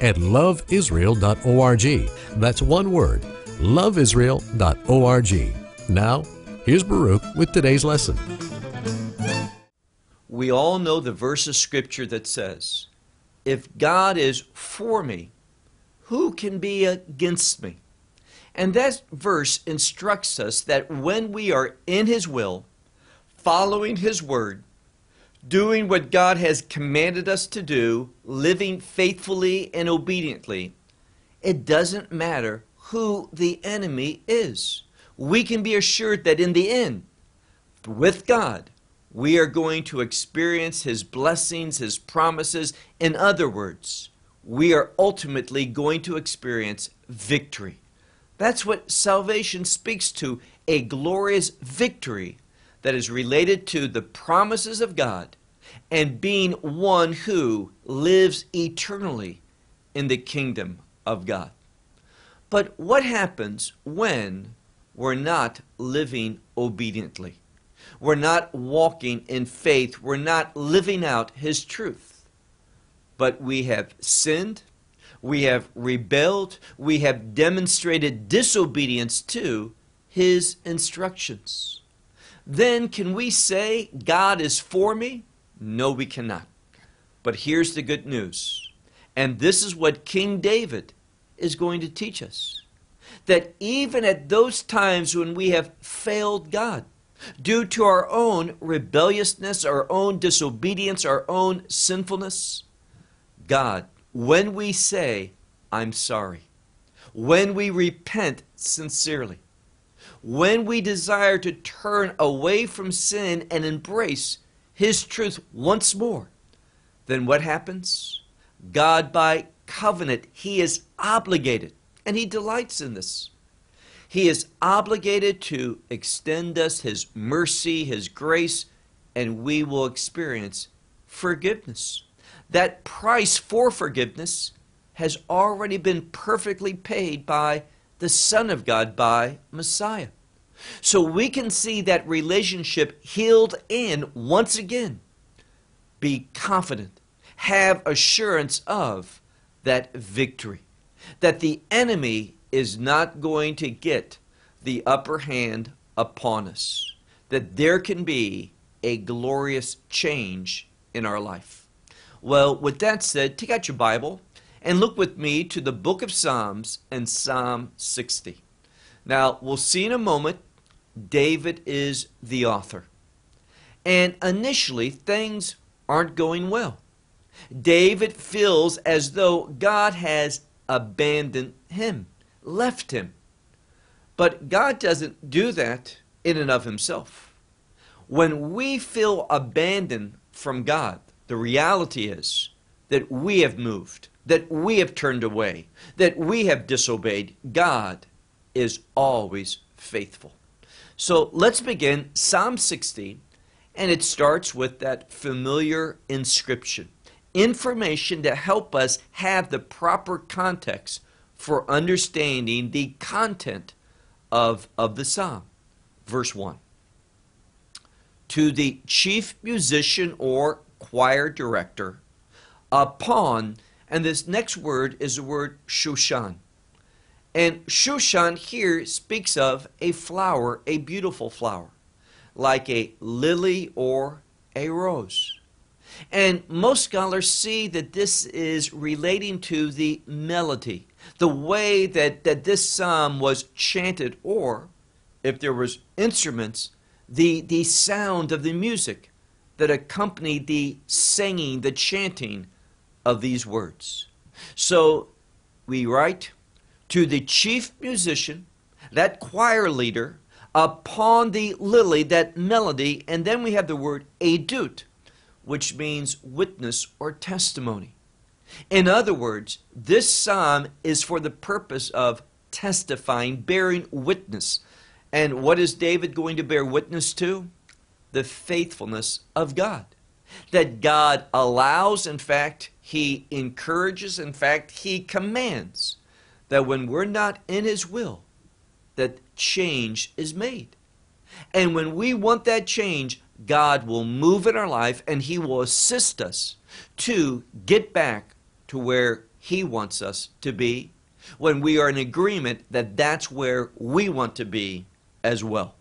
at loveisrael.org. That's one word, loveisrael.org. Now, here's Baruch with today's lesson. We all know the verse of Scripture that says, If God is for me, who can be against me? And that verse instructs us that when we are in His will, following His word, doing what God has commanded us to do, living faithfully and obediently, it doesn't matter who the enemy is. We can be assured that in the end, with God, we are going to experience His blessings, His promises. In other words, we are ultimately going to experience victory. That's what salvation speaks to a glorious victory that is related to the promises of God and being one who lives eternally in the kingdom of God. But what happens when we're not living obediently? We're not walking in faith. We're not living out His truth. But we have sinned. We have rebelled. We have demonstrated disobedience to His instructions. Then can we say, God is for me? No, we cannot. But here's the good news. And this is what King David is going to teach us that even at those times when we have failed God, due to our own rebelliousness, our own disobedience, our own sinfulness, God, when we say, I'm sorry, when we repent sincerely, when we desire to turn away from sin and embrace His truth once more, then what happens? God, by covenant, He is obligated, and He delights in this. He is obligated to extend us His mercy, His grace, and we will experience forgiveness. That price for forgiveness has already been perfectly paid by the Son of God, by Messiah. So we can see that relationship healed in once again. Be confident, have assurance of that victory, that the enemy is not going to get the upper hand upon us, that there can be a glorious change in our life. Well, with that said, take out your Bible and look with me to the book of Psalms and Psalm 60. Now, we'll see in a moment David is the author. And initially, things aren't going well. David feels as though God has abandoned him, left him. But God doesn't do that in and of himself. When we feel abandoned from God, the reality is that we have moved, that we have turned away, that we have disobeyed. God is always faithful. So let's begin Psalm 60, and it starts with that familiar inscription information to help us have the proper context for understanding the content of, of the psalm. Verse 1 To the chief musician or choir director, upon, and this next word is the word Shushan. And Shushan here speaks of a flower, a beautiful flower, like a lily or a rose. And most scholars see that this is relating to the melody, the way that, that this psalm was chanted, or if there was instruments, the, the sound of the music that accompanied the singing, the chanting of these words. So we write, to the chief musician, that choir leader, upon the lily, that melody, and then we have the word edut, which means witness or testimony. In other words, this psalm is for the purpose of testifying, bearing witness. And what is David going to bear witness to? The faithfulness of God. That God allows, in fact, He encourages, in fact, He commands that when we're not in His will, that change is made. And when we want that change, God will move in our life and He will assist us to get back to where He wants us to be when we are in agreement that that's where we want to be as well.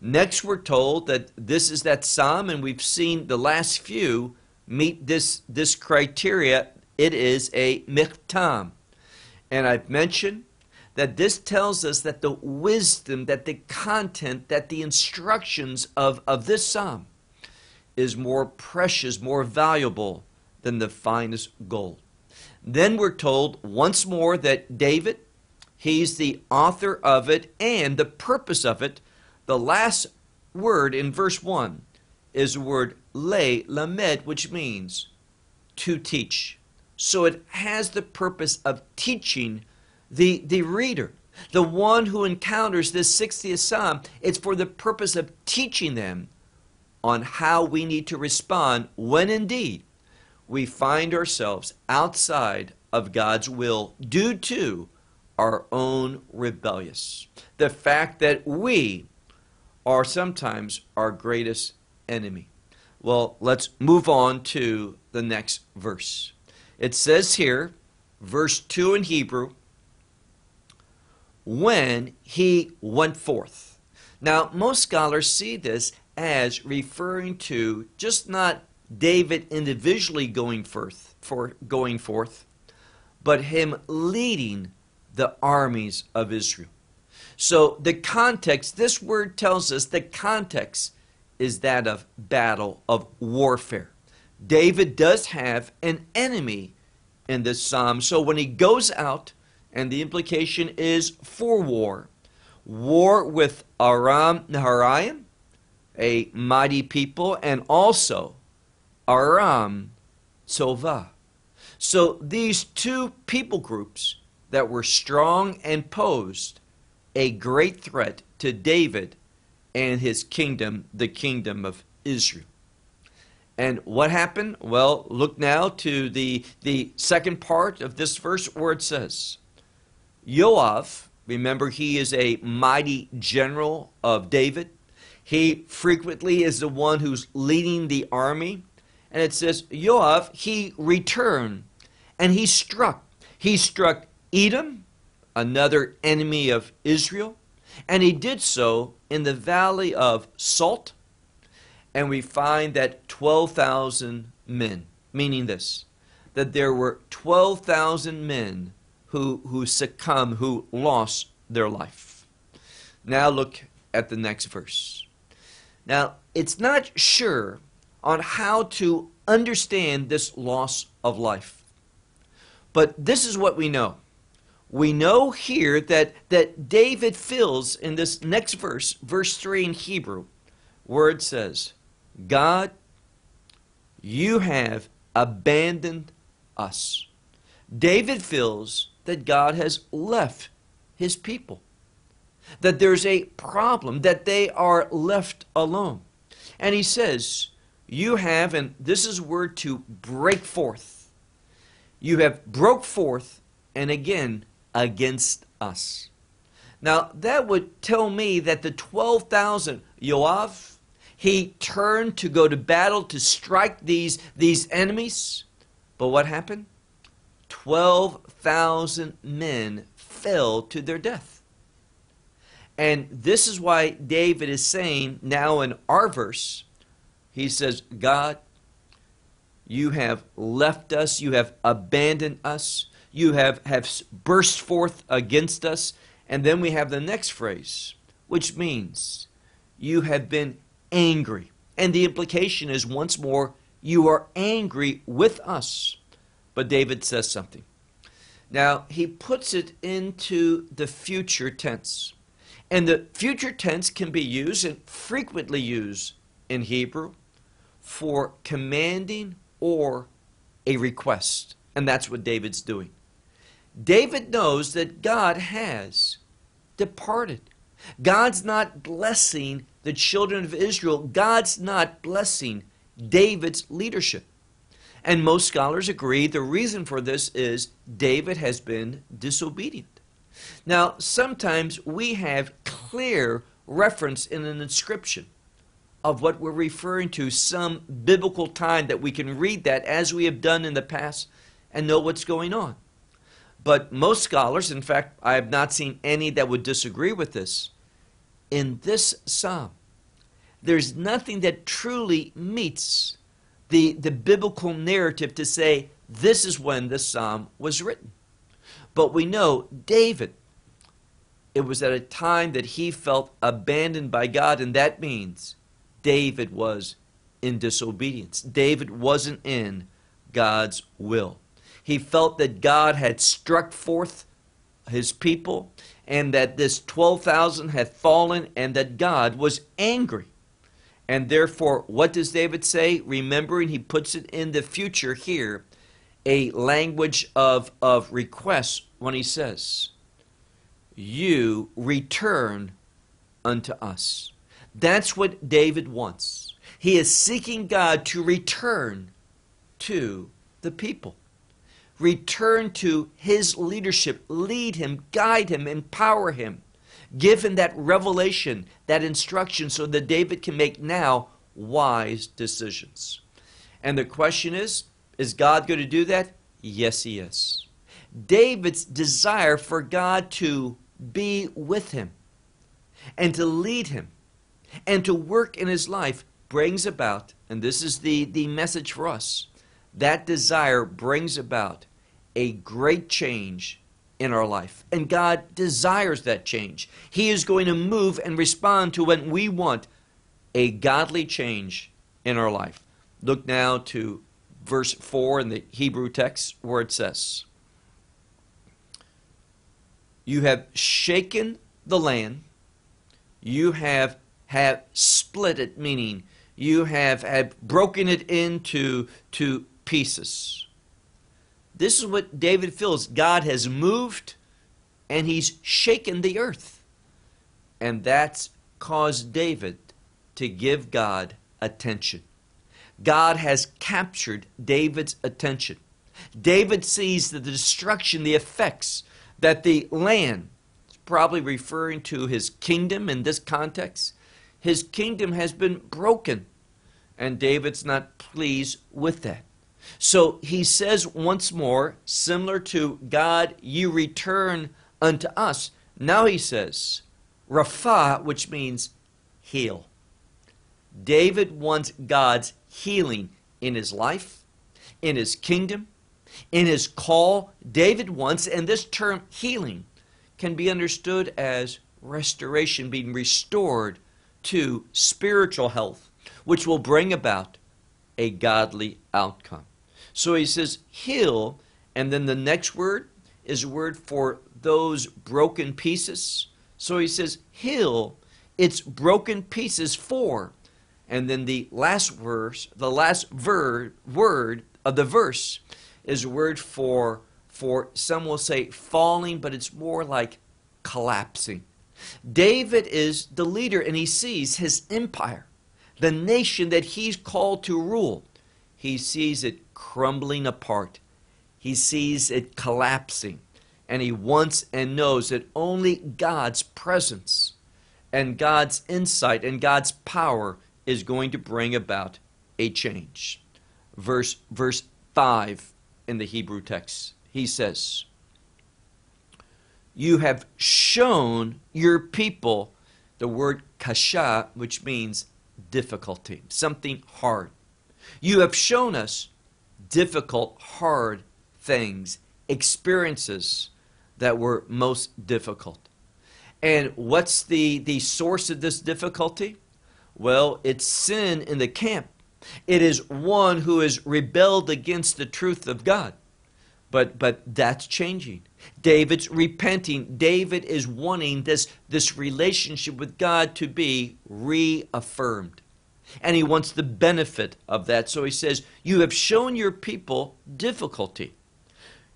Next, we're told that this is that psalm, and we've seen the last few meet this, this criteria. It is a michtam. And I've mentioned that this tells us that the wisdom, that the content, that the instructions of, of this psalm is more precious, more valuable than the finest gold. Then we're told once more that David, he's the author of it and the purpose of it. The last word in verse 1 is the word le, lamed, which means to teach. So it has the purpose of teaching the, the reader, the one who encounters this 60th Psalm. It's for the purpose of teaching them on how we need to respond when indeed we find ourselves outside of God's will due to our own rebellious. The fact that we are sometimes our greatest enemy. Well, let's move on to the next verse. It says here, verse 2 in Hebrew, when he went forth. Now, most scholars see this as referring to just not David individually going forth, for going forth, but him leading the armies of Israel. So the context, this word tells us the context is that of battle, of warfare. David does have an enemy in this psalm. So when he goes out, and the implication is for war, war with Aram Naharaim, a mighty people, and also Aram Sova. So these two people groups that were strong and posed a great threat to David and his kingdom, the kingdom of Israel. And what happened? Well, look now to the, the second part of this verse where it says, Joab, remember he is a mighty general of David. He frequently is the one who's leading the army and it says, Joab, he returned and he struck. He struck Edom, another enemy of Israel, and he did so in the valley of Salt. And we find that 12,000 men, meaning this, that there were 12,000 men who, who succumbed, who lost their life. Now look at the next verse. Now, it's not sure on how to understand this loss of life. But this is what we know. We know here that, that David fills in this next verse, verse 3 in Hebrew, where it says, God, you have abandoned us. David feels that God has left his people, that there's a problem, that they are left alone. And he says, you have, and this is word to break forth. You have broke forth, and again, against us. Now, that would tell me that the 12,000, Yoav, he turned to go to battle to strike these, these enemies. But what happened? 12,000 men fell to their death. And this is why David is saying now in our verse, he says, God, you have left us, you have abandoned us, you have, have burst forth against us. And then we have the next phrase, which means you have been angry. And the implication is once more, you are angry with us. But David says something. Now, he puts it into the future tense. And the future tense can be used and frequently used in Hebrew for commanding or a request. And that's what David's doing. David knows that God has departed. God's not blessing the children of Israel. God's not blessing David's leadership. And most scholars agree the reason for this is David has been disobedient. Now, sometimes we have clear reference in an inscription of what we're referring to, some biblical time that we can read that as we have done in the past and know what's going on. But most scholars, in fact, I have not seen any that would disagree with this. In this psalm, there's nothing that truly meets the, the biblical narrative to say this is when the psalm was written. But we know David, it was at a time that he felt abandoned by God, and that means David was in disobedience. David wasn't in God's will. He felt that God had struck forth his people and that this 12,000 had fallen and that God was angry. And therefore, what does David say? Remembering, he puts it in the future here, a language of, of request when he says, You return unto us. That's what David wants. He is seeking God to return to the people return to his leadership, lead him, guide him, empower him, give him that revelation, that instruction, so that David can make now wise decisions. And the question is is God going to do that? Yes, he is. David's desire for God to be with him and to lead him and to work in his life brings about, and this is the, the message for us, that desire brings about a great change in our life. And God desires that change. He is going to move and respond to when we want a godly change in our life. Look now to verse 4 in the Hebrew text where it says, You have shaken the land, you have, have split it, meaning you have, have broken it into to pieces. This is what David feels. God has moved and he's shaken the earth. And that's caused David to give God attention. God has captured David's attention. David sees the destruction, the effects that the land, probably referring to his kingdom in this context, his kingdom has been broken. And David's not pleased with that. So he says once more, similar to God, you return unto us. Now he says, Rapha, which means heal. David wants God's healing in his life, in his kingdom, in his call. David wants, and this term healing can be understood as restoration, being restored to spiritual health, which will bring about a godly outcome. So he says, heal, and then the next word is a word for those broken pieces. So he says, heal its broken pieces for. And then the last verse, the last ver- word of the verse is a word for, for some will say falling, but it's more like collapsing. David is the leader and he sees his empire, the nation that he's called to rule. He sees it crumbling apart. He sees it collapsing. And he wants and knows that only God's presence and God's insight and God's power is going to bring about a change. Verse, verse 5 in the Hebrew text, he says, You have shown your people the word kasha, which means difficulty, something hard. You have shown us difficult, hard things, experiences that were most difficult. And what's the, the source of this difficulty? Well, it's sin in the camp. It is one who has rebelled against the truth of God. But, but that's changing. David's repenting. David is wanting this, this relationship with God to be reaffirmed and he wants the benefit of that. So he says, You have shown your people difficulty.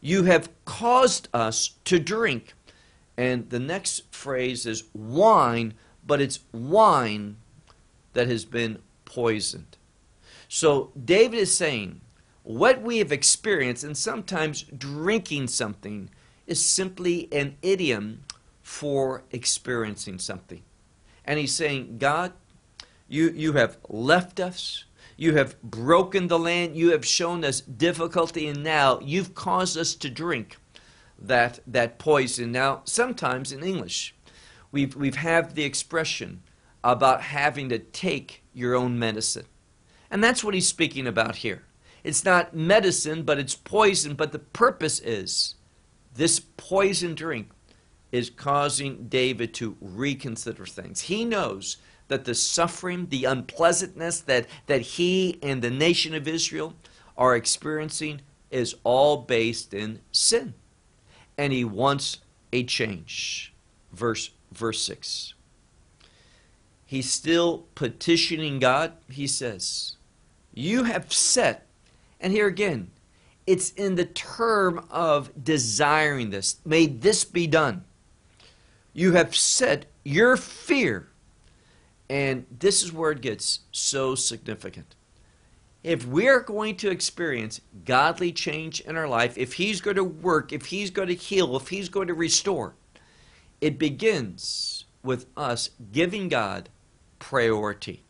You have caused us to drink. And the next phrase is wine, but it's wine that has been poisoned. So David is saying, what we have experienced, and sometimes drinking something, is simply an idiom for experiencing something. And he's saying, God, you, you have left us. You have broken the land. You have shown us difficulty, and now you've caused us to drink that, that poison. Now, sometimes in English, we've, we've have the expression about having to take your own medicine. And that's what he's speaking about here. It's not medicine, but it's poison. But the purpose is this poison drink is causing David to reconsider things. He knows that the suffering, the unpleasantness that, that he and the nation of Israel are experiencing is all based in sin. And he wants a change. Verse, verse 6. He's still petitioning God. He says, You have set, and here again, it's in the term of desiring this. May this be done. You have set your fear and this is where it gets so significant. If we're going to experience godly change in our life, if He's going to work, if He's going to heal, if He's going to restore, it begins with us giving God priority.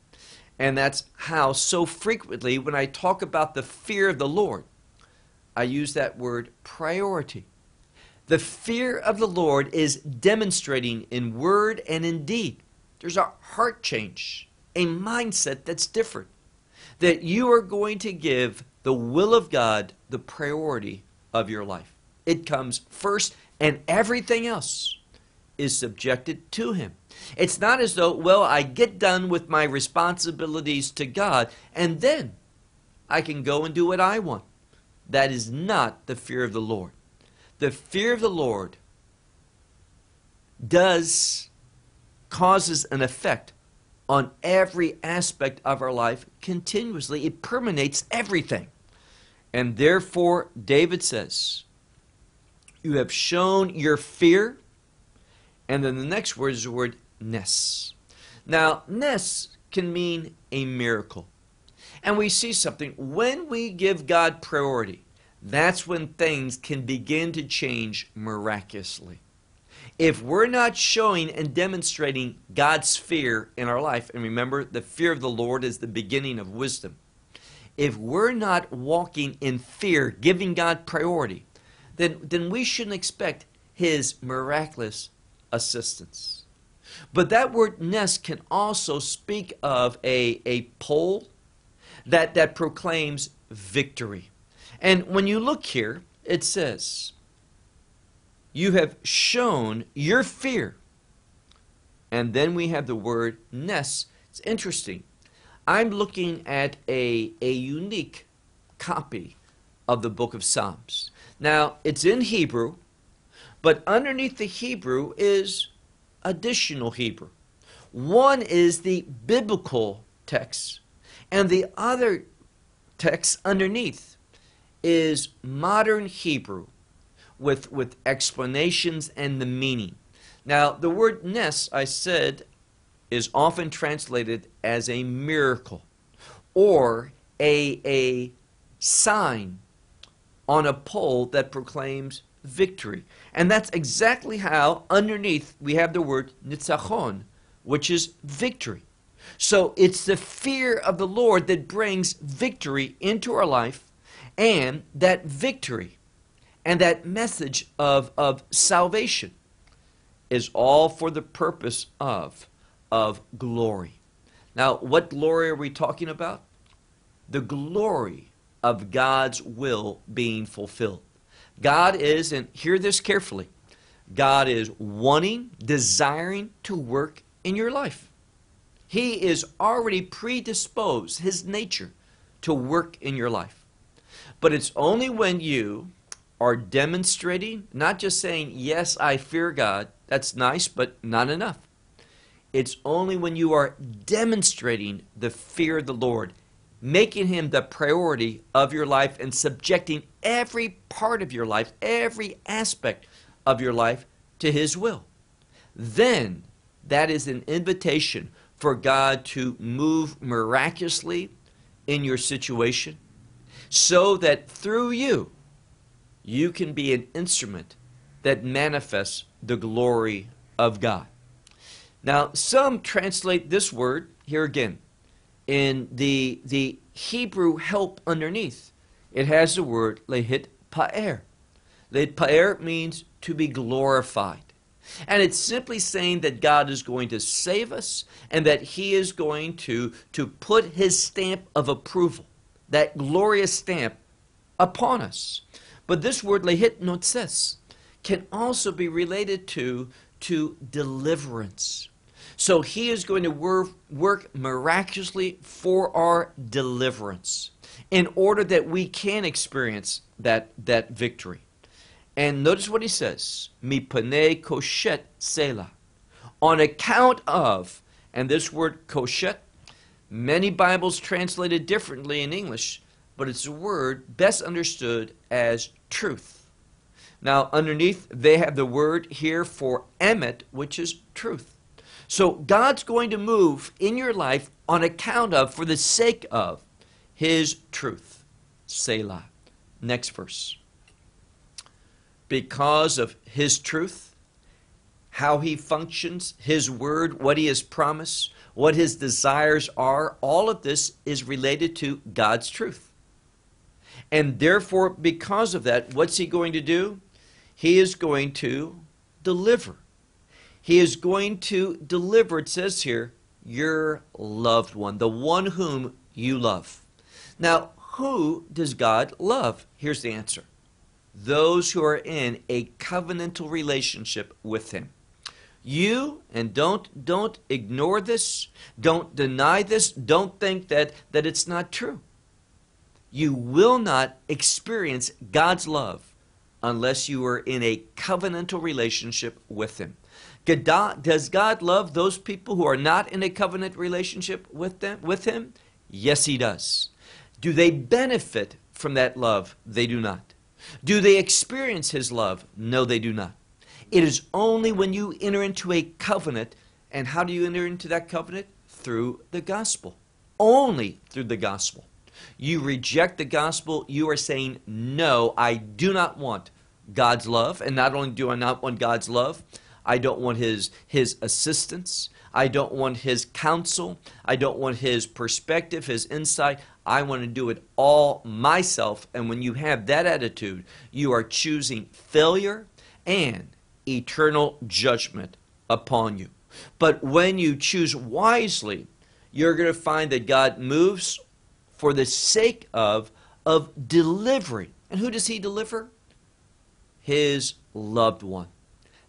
And that's how so frequently when I talk about the fear of the Lord, I use that word priority. The fear of the Lord is demonstrating in word and in deed there's a heart change, a mindset that's different. That you are going to give the will of God the priority of your life. It comes first, and everything else is subjected to Him. It's not as though, well, I get done with my responsibilities to God, and then I can go and do what I want. That is not the fear of the Lord. The fear of the Lord does causes an effect on every aspect of our life continuously. It permeates everything. And therefore, David says, You have shown your fear. And then the next word is the word nes. Now, nes can mean a miracle. And we see something. When we give God priority, that's when things can begin to change miraculously if we're not showing and demonstrating God's fear in our life, and remember, the fear of the Lord is the beginning of wisdom. If we're not walking in fear, giving God priority, then, then we shouldn't expect His miraculous assistance. But that word nes can also speak of a, a pole that, that proclaims victory. And when you look here, it says, you have shown your fear. And then we have the word nes. It's interesting. I'm looking at a, a unique copy of the book of Psalms. Now, it's in Hebrew, but underneath the Hebrew is additional Hebrew. One is the biblical text, and the other text underneath is modern Hebrew with, with explanations and the meaning. Now, the word nes, I said, is often translated as a miracle or a, a sign on a pole that proclaims victory. And that's exactly how underneath we have the word nitzachon, which is victory. So it's the fear of the Lord that brings victory into our life, and that victory and that message of, of salvation is all for the purpose of, of glory. Now, what glory are we talking about? The glory of God's will being fulfilled. God is, and hear this carefully, God is wanting, desiring to work in your life. He is already predisposed, His nature, to work in your life. But it's only when you are demonstrating, not just saying, Yes, I fear God. That's nice, but not enough. It's only when you are demonstrating the fear of the Lord, making him the priority of your life and subjecting every part of your life, every aspect of your life to his will. Then that is an invitation for God to move miraculously in your situation so that through you, you can be an instrument that manifests the glory of God. Now, some translate this word here again in the, the Hebrew help underneath. It has the word lehit pa'er. Lehit pa'er means to be glorified. And it's simply saying that God is going to save us and that He is going to, to put His stamp of approval, that glorious stamp, upon us. But this word lehit notses can also be related to, to deliverance. So He is going to work, work miraculously for our deliverance in order that we can experience that, that victory. And notice what he says, Mipane koshet selah. On account of, and this word koshet, many Bibles translate it differently in English, but it's a word best understood as truth. Now, underneath, they have the word here for emet, which is truth. So, God's going to move in your life on account of, for the sake of, His truth. Selah. Next verse because of His truth, how He functions, His word, what He has promised, what His desires are, all of this is related to God's truth. And therefore, because of that, what's He going to do? He is going to deliver. He is going to deliver, it says here, your loved one, the one whom you love. Now, who does God love? Here's the answer those who are in a covenantal relationship with him you and don't don't ignore this don't deny this don't think that that it's not true you will not experience god's love unless you are in a covenantal relationship with him does god love those people who are not in a covenant relationship with them with him yes he does do they benefit from that love they do not do they experience His love? No, they do not. It is only when you enter into a covenant, and how do you enter into that covenant? Through the gospel. Only through the gospel. You reject the gospel, you are saying, No, I do not want God's love. And not only do I not want God's love, I don't want His, his assistance. I don't want His counsel. I don't want His perspective, His insight. I want to do it all myself. And when you have that attitude, you are choosing failure and eternal judgment upon you. But when you choose wisely, you're going to find that God moves for the sake of, of delivering. And who does He deliver? His loved one.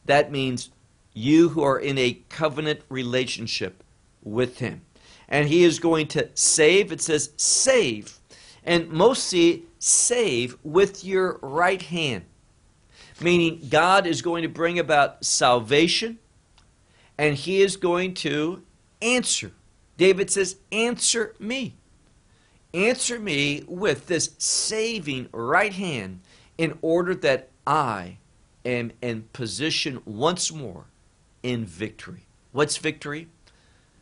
That means you who are in a covenant relationship with Him and he is going to save. It says save. And most see save with your right hand, meaning God is going to bring about salvation and he is going to answer. David says, Answer me. Answer me with this saving right hand in order that I am in position once more in victory. What's victory?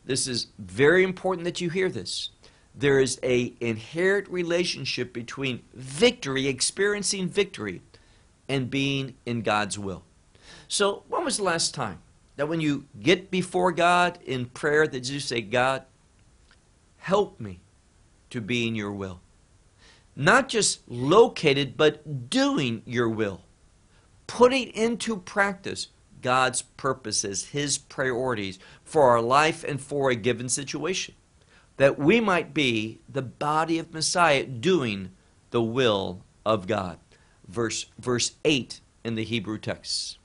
This is very important that you hear this. There is a inherent relationship between victory, experiencing victory, and being in God's will. So, when was the last time that when you get before God in prayer that you say, God, help me to be in your will? Not just located, but doing your will. Putting into practice God's purposes, His priorities for our life and for a given situation. That we might be the body of Messiah doing the will of God. Verse, verse 8 in the Hebrew text.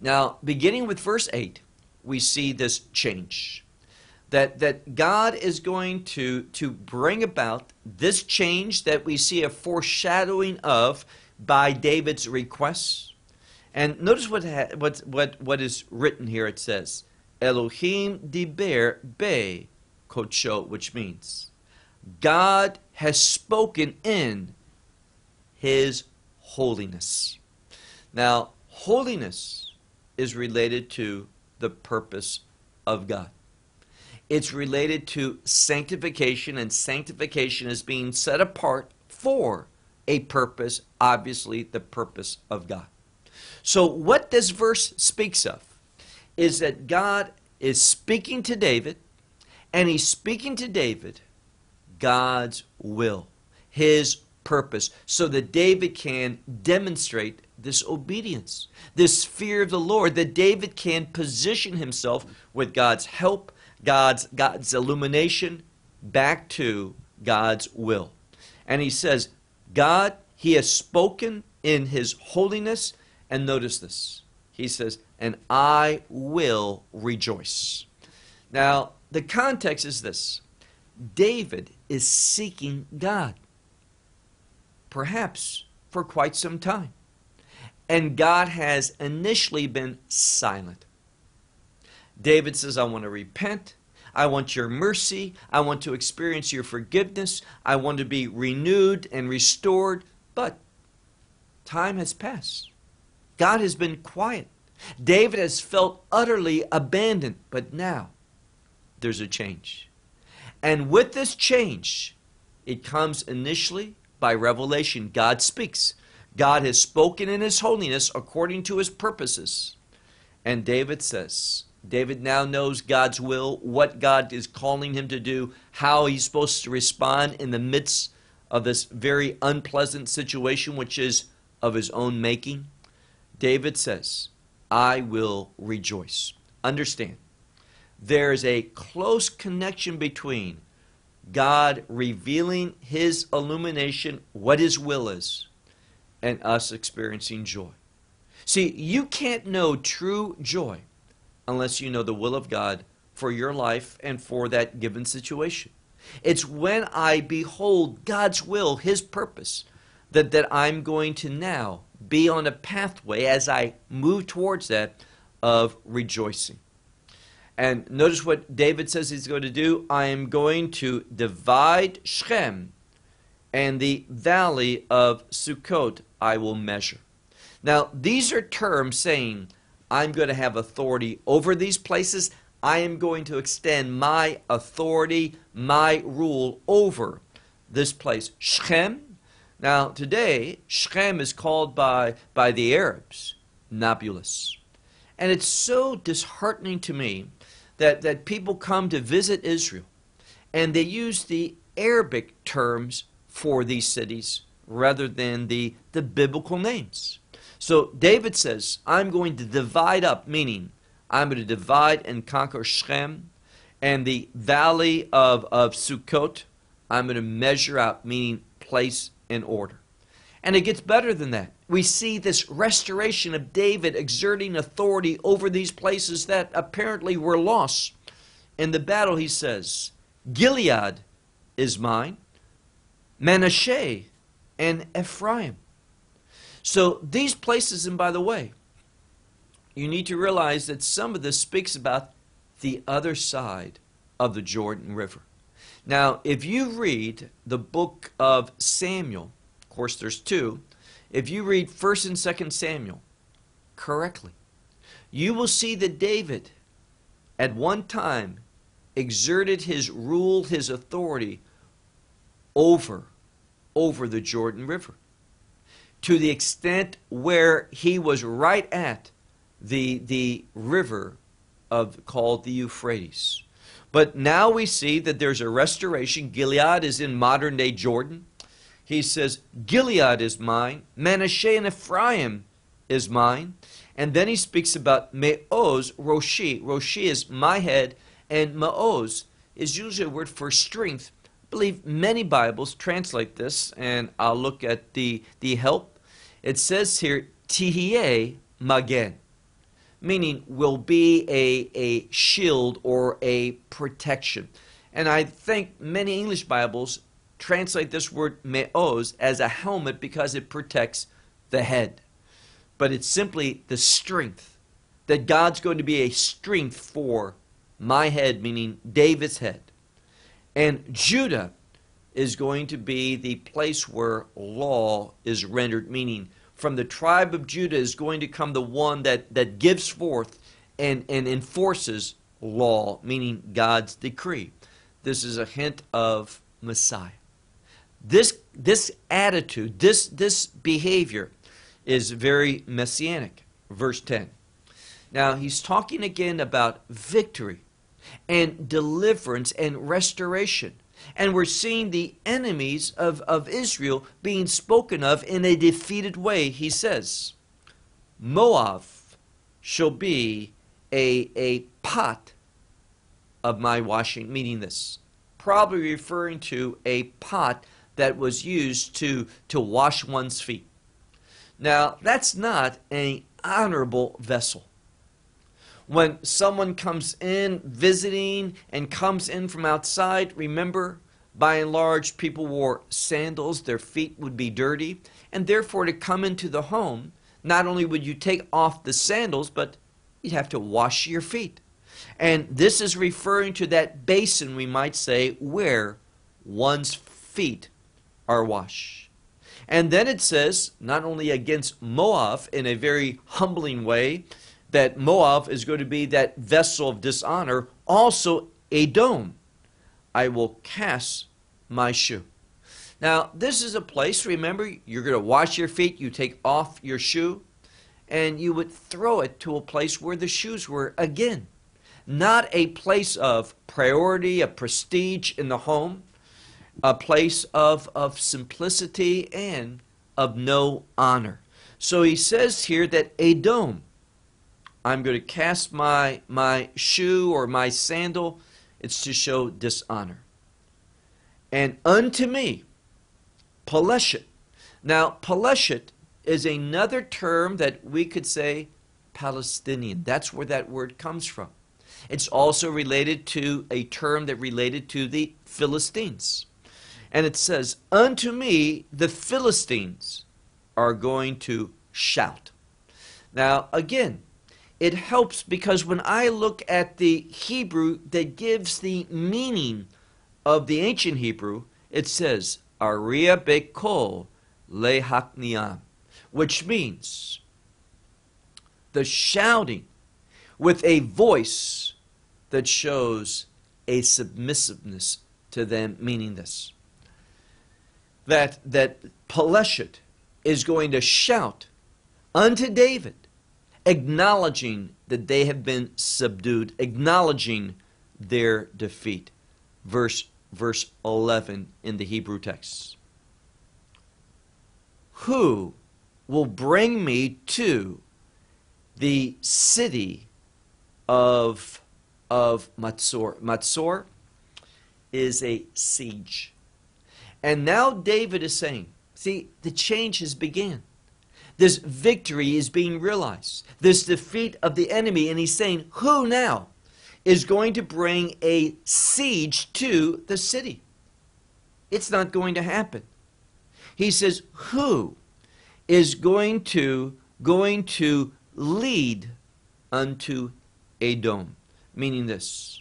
Now, beginning with verse 8, we see this change. That, that God is going to, to bring about this change that we see a foreshadowing of by David's requests and notice what, what, what, what is written here. It says, Elohim diber be kodsho, which means, God has spoken in his holiness. Now, holiness is related to the purpose of God. It's related to sanctification, and sanctification is being set apart for a purpose, obviously, the purpose of God. So, what this verse speaks of is that God is speaking to David, and he's speaking to David God's will, his purpose, so that David can demonstrate this obedience, this fear of the Lord, that David can position himself with God's help, God's, God's illumination, back to God's will. And he says, God, he has spoken in his holiness, and notice this. He says, and I will rejoice. Now, the context is this David is seeking God, perhaps for quite some time. And God has initially been silent. David says, I want to repent. I want your mercy. I want to experience your forgiveness. I want to be renewed and restored. But time has passed. God has been quiet. David has felt utterly abandoned. But now there's a change. And with this change, it comes initially by revelation. God speaks. God has spoken in his holiness according to his purposes. And David says, David now knows God's will, what God is calling him to do, how he's supposed to respond in the midst of this very unpleasant situation, which is of his own making. David says, I will rejoice. Understand, there is a close connection between God revealing his illumination, what his will is, and us experiencing joy. See, you can't know true joy unless you know the will of God for your life and for that given situation. It's when I behold God's will, His purpose, that, that I'm going to now be on a pathway as I move towards that of rejoicing. And notice what David says he's going to do. I am going to divide Shechem and the valley of Sukkot I will measure. Now, these are terms saying, I'm going to have authority over these places. I am going to extend my authority, my rule over this place. Shechem. Now, today, Shechem is called by, by the Arabs Nablus. And it's so disheartening to me that, that people come to visit Israel and they use the Arabic terms for these cities rather than the, the biblical names. So David says, I'm going to divide up, meaning I'm going to divide and conquer Shechem and the valley of, of Sukkot. I'm going to measure out, meaning place and order. And it gets better than that. We see this restoration of David exerting authority over these places that apparently were lost. In the battle, he says, Gilead is mine, Manasseh and Ephraim. So these places, and by the way, you need to realize that some of this speaks about the other side of the Jordan River. Now, if you read the book of Samuel, of course, there's two. If you read 1st and 2nd Samuel correctly, you will see that David at one time exerted his rule, his authority over over the Jordan River to the extent where he was right at the the river of called the Euphrates. But now we see that there's a restoration. Gilead is in modern day Jordan he says, Gilead is mine, Manasseh and Ephraim is mine. And then he speaks about Me'oz, Roshi. Roshi is my head, and Me'oz is usually a word for strength. I believe many Bibles translate this, and I'll look at the, the help. It says here, Tihye Magen, meaning will be a, a shield or a protection. And I think many English Bibles translate this word me'oz as a helmet because it protects the head. But it's simply the strength that God's going to be a strength for my head, meaning David's head. And Judah is going to be the place where law is rendered, meaning from the tribe of Judah is going to come the one that, that gives forth and, and enforces law, meaning God's decree. This is a hint of Messiah. This, this attitude, this, this behavior is very messianic. Verse 10. Now, he's talking again about victory and deliverance and restoration. And we're seeing the enemies of, of Israel being spoken of in a defeated way. He says, Moab shall be a, a pot of my washing, meaning this. Probably referring to a pot that was used to, to wash one's feet. Now, that's not an honorable vessel. When someone comes in visiting and comes in from outside, remember, by and large, people wore sandals, their feet would be dirty, and therefore to come into the home, not only would you take off the sandals, but you'd have to wash your feet. And this is referring to that basin, we might say, where one's feet are washed. And then it says, not only against Moab in a very humbling way, that Moab is going to be that vessel of dishonor, also Edom. I will cast my shoe. Now, this is a place, remember, you're going to wash your feet, you take off your shoe, and you would throw it to a place where the shoes were again. Not a place of priority, of prestige in the home, a place of, of simplicity and of no honor. So he says here that Edom, I'm going to cast my, my shoe or my sandal, it's to show dishonor. And unto me, Peleshet. Now, Peleshet is another term that we could say Palestinian. That's where that word comes from. It's also related to a term that related to the Philistines. And it says, Unto me the Philistines are going to shout. Now, again, it helps because when I look at the Hebrew that gives the meaning of the ancient Hebrew, it says, Aria Bekol Lehakniam, which means the shouting with a voice that shows a submissiveness to them, meaning this that, that Peleshet is going to shout unto David, acknowledging that they have been subdued, acknowledging their defeat. Verse, verse 11 in the Hebrew text. Who will bring me to the city of, of Matsor? Matsor is a siege. And now David is saying, see, the change has begun. This victory is being realized. This defeat of the enemy. And he's saying, who now is going to bring a siege to the city? It's not going to happen. He says, who is going to going to lead unto Edom? Meaning this.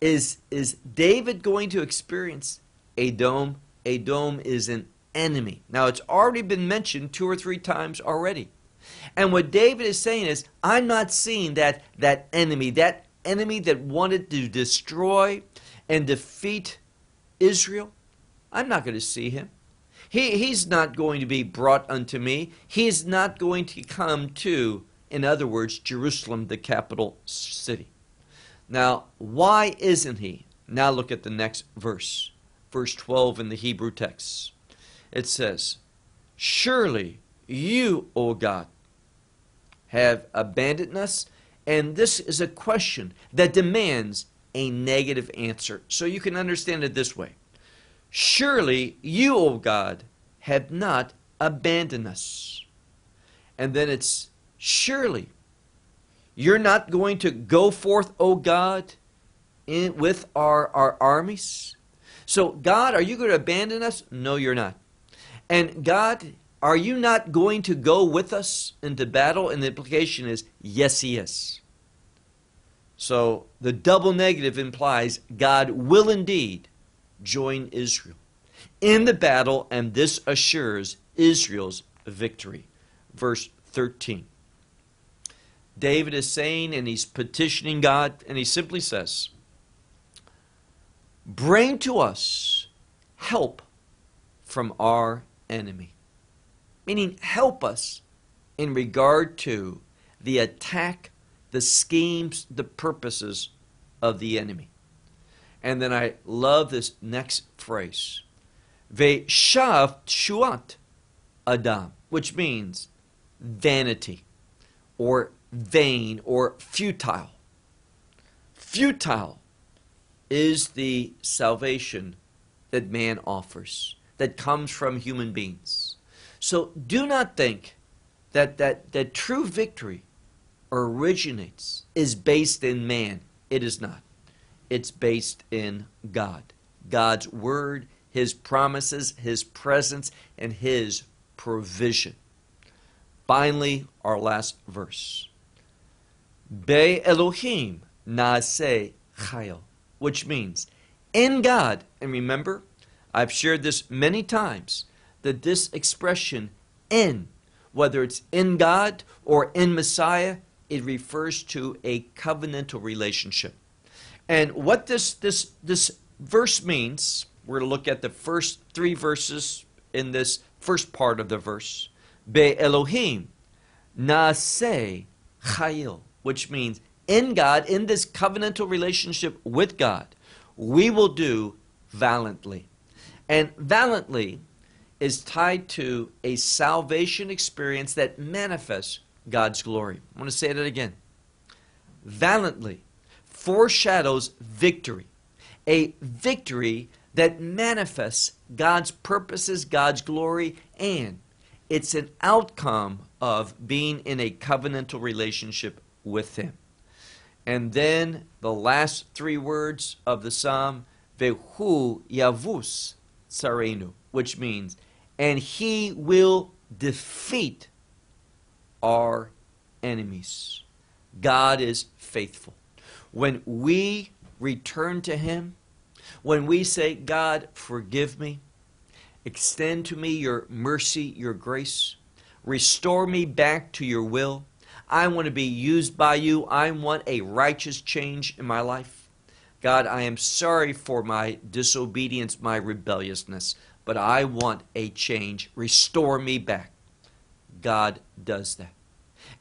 Is, is David going to experience Edom Edom is an enemy. Now, it's already been mentioned two or three times already. And what David is saying is, I'm not seeing that, that enemy, that enemy that wanted to destroy and defeat Israel. I'm not going to see him. He, he's not going to be brought unto me. He's not going to come to, in other words, Jerusalem, the capital city. Now, why isn't he? Now look at the next verse verse 12 in the Hebrew text. It says, Surely you, O God, have abandoned us. And this is a question that demands a negative answer. So you can understand it this way Surely you, O God, have not abandoned us. And then it's, Surely you're not going to go forth, O God, in, with our, our armies so, God, are you going to abandon us? No, you're not. And God, are you not going to go with us into battle? And the implication is, yes, He is. So, the double negative implies God will indeed join Israel. in the battle, and this assures Israel's victory. Verse 13. David is saying, and he's petitioning God, and he simply says, Bring to us help from our enemy. Meaning, help us in regard to the attack, the schemes, the purposes of the enemy. And then I love this next phrase. Ve'shav shuat adam, which means vanity or vain or futile. Futile is the salvation that man offers, that comes from human beings. So do not think that, that, that true victory originates, is based in man. It is not. It's based in God. God's word, his promises, his presence, and his provision. Finally, our last verse. Be Elohim Naaseh Chayil, which means in God. And remember, I've shared this many times that this expression in, whether it's in God or in Messiah, it refers to a covenantal relationship. And what this this this verse means, we're going to look at the first three verses in this first part of the verse. Be Elohim Naaseh Chayil which means in God, in this covenantal relationship with God, we will do valiantly. And valiantly is tied to a salvation experience that manifests God's glory. I want to say that again. Valiantly foreshadows victory, a victory that manifests God's purposes, God's glory, and it's an outcome of being in a covenantal relationship with him. And then the last three words of the psalm, Vehu Yavus Sarenu, which means, and he will defeat our enemies. God is faithful. When we return to him, when we say, God, forgive me, extend to me your mercy, your grace, restore me back to your will, I want to be used by you. I want a righteous change in my life. God, I am sorry for my disobedience, my rebelliousness, but I want a change. Restore me back. God does that.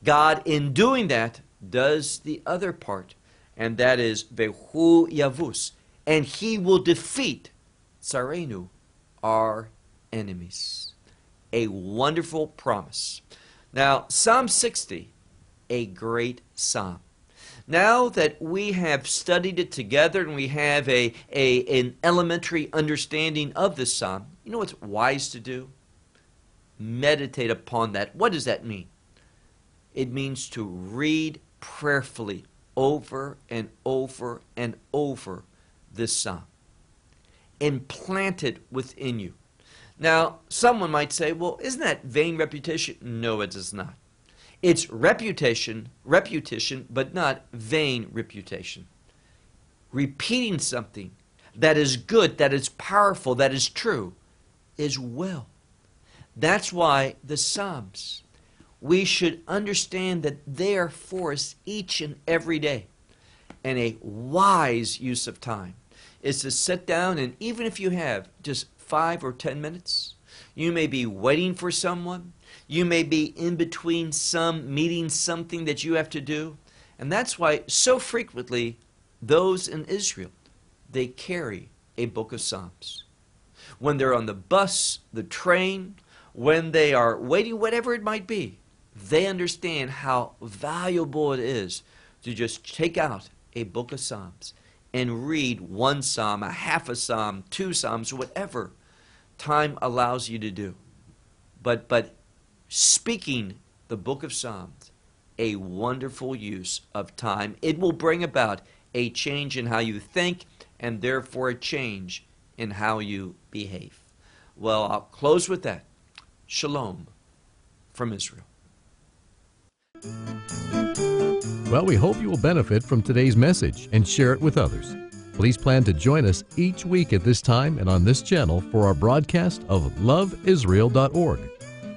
God, in doing that, does the other part, and that is Vehu Yavus, and he will defeat Sarenu, our enemies. A wonderful promise. Now, Psalm 60 a great psalm. Now that we have studied it together and we have a, a, an elementary understanding of this psalm, you know what's wise to do? Meditate upon that. What does that mean? It means to read prayerfully over and over and over this psalm. Implant it within you. Now, someone might say, well, isn't that vain repetition? No, it is not. It's reputation, reputation, but not vain reputation. Repeating something that is good, that is powerful, that is true, is well. That's why the Psalms, we should understand that they are for us each and every day. And a wise use of time is to sit down and even if you have just five or ten minutes, you may be waiting for someone, you may be in between some meeting, something that you have to do. And that's why so frequently those in Israel, they carry a book of Psalms. When they're on the bus, the train, when they are waiting, whatever it might be, they understand how valuable it is to just take out a book of Psalms and read one psalm, a half a psalm, two psalms, whatever time allows you to do. But but speaking the book of Psalms, a wonderful use of time. It will bring about a change in how you think and therefore a change in how you behave. Well, I'll close with that. Shalom from Israel. Well, we hope you will benefit from today's message and share it with others. Please plan to join us each week at this time and on this channel for our broadcast of loveisrael.org.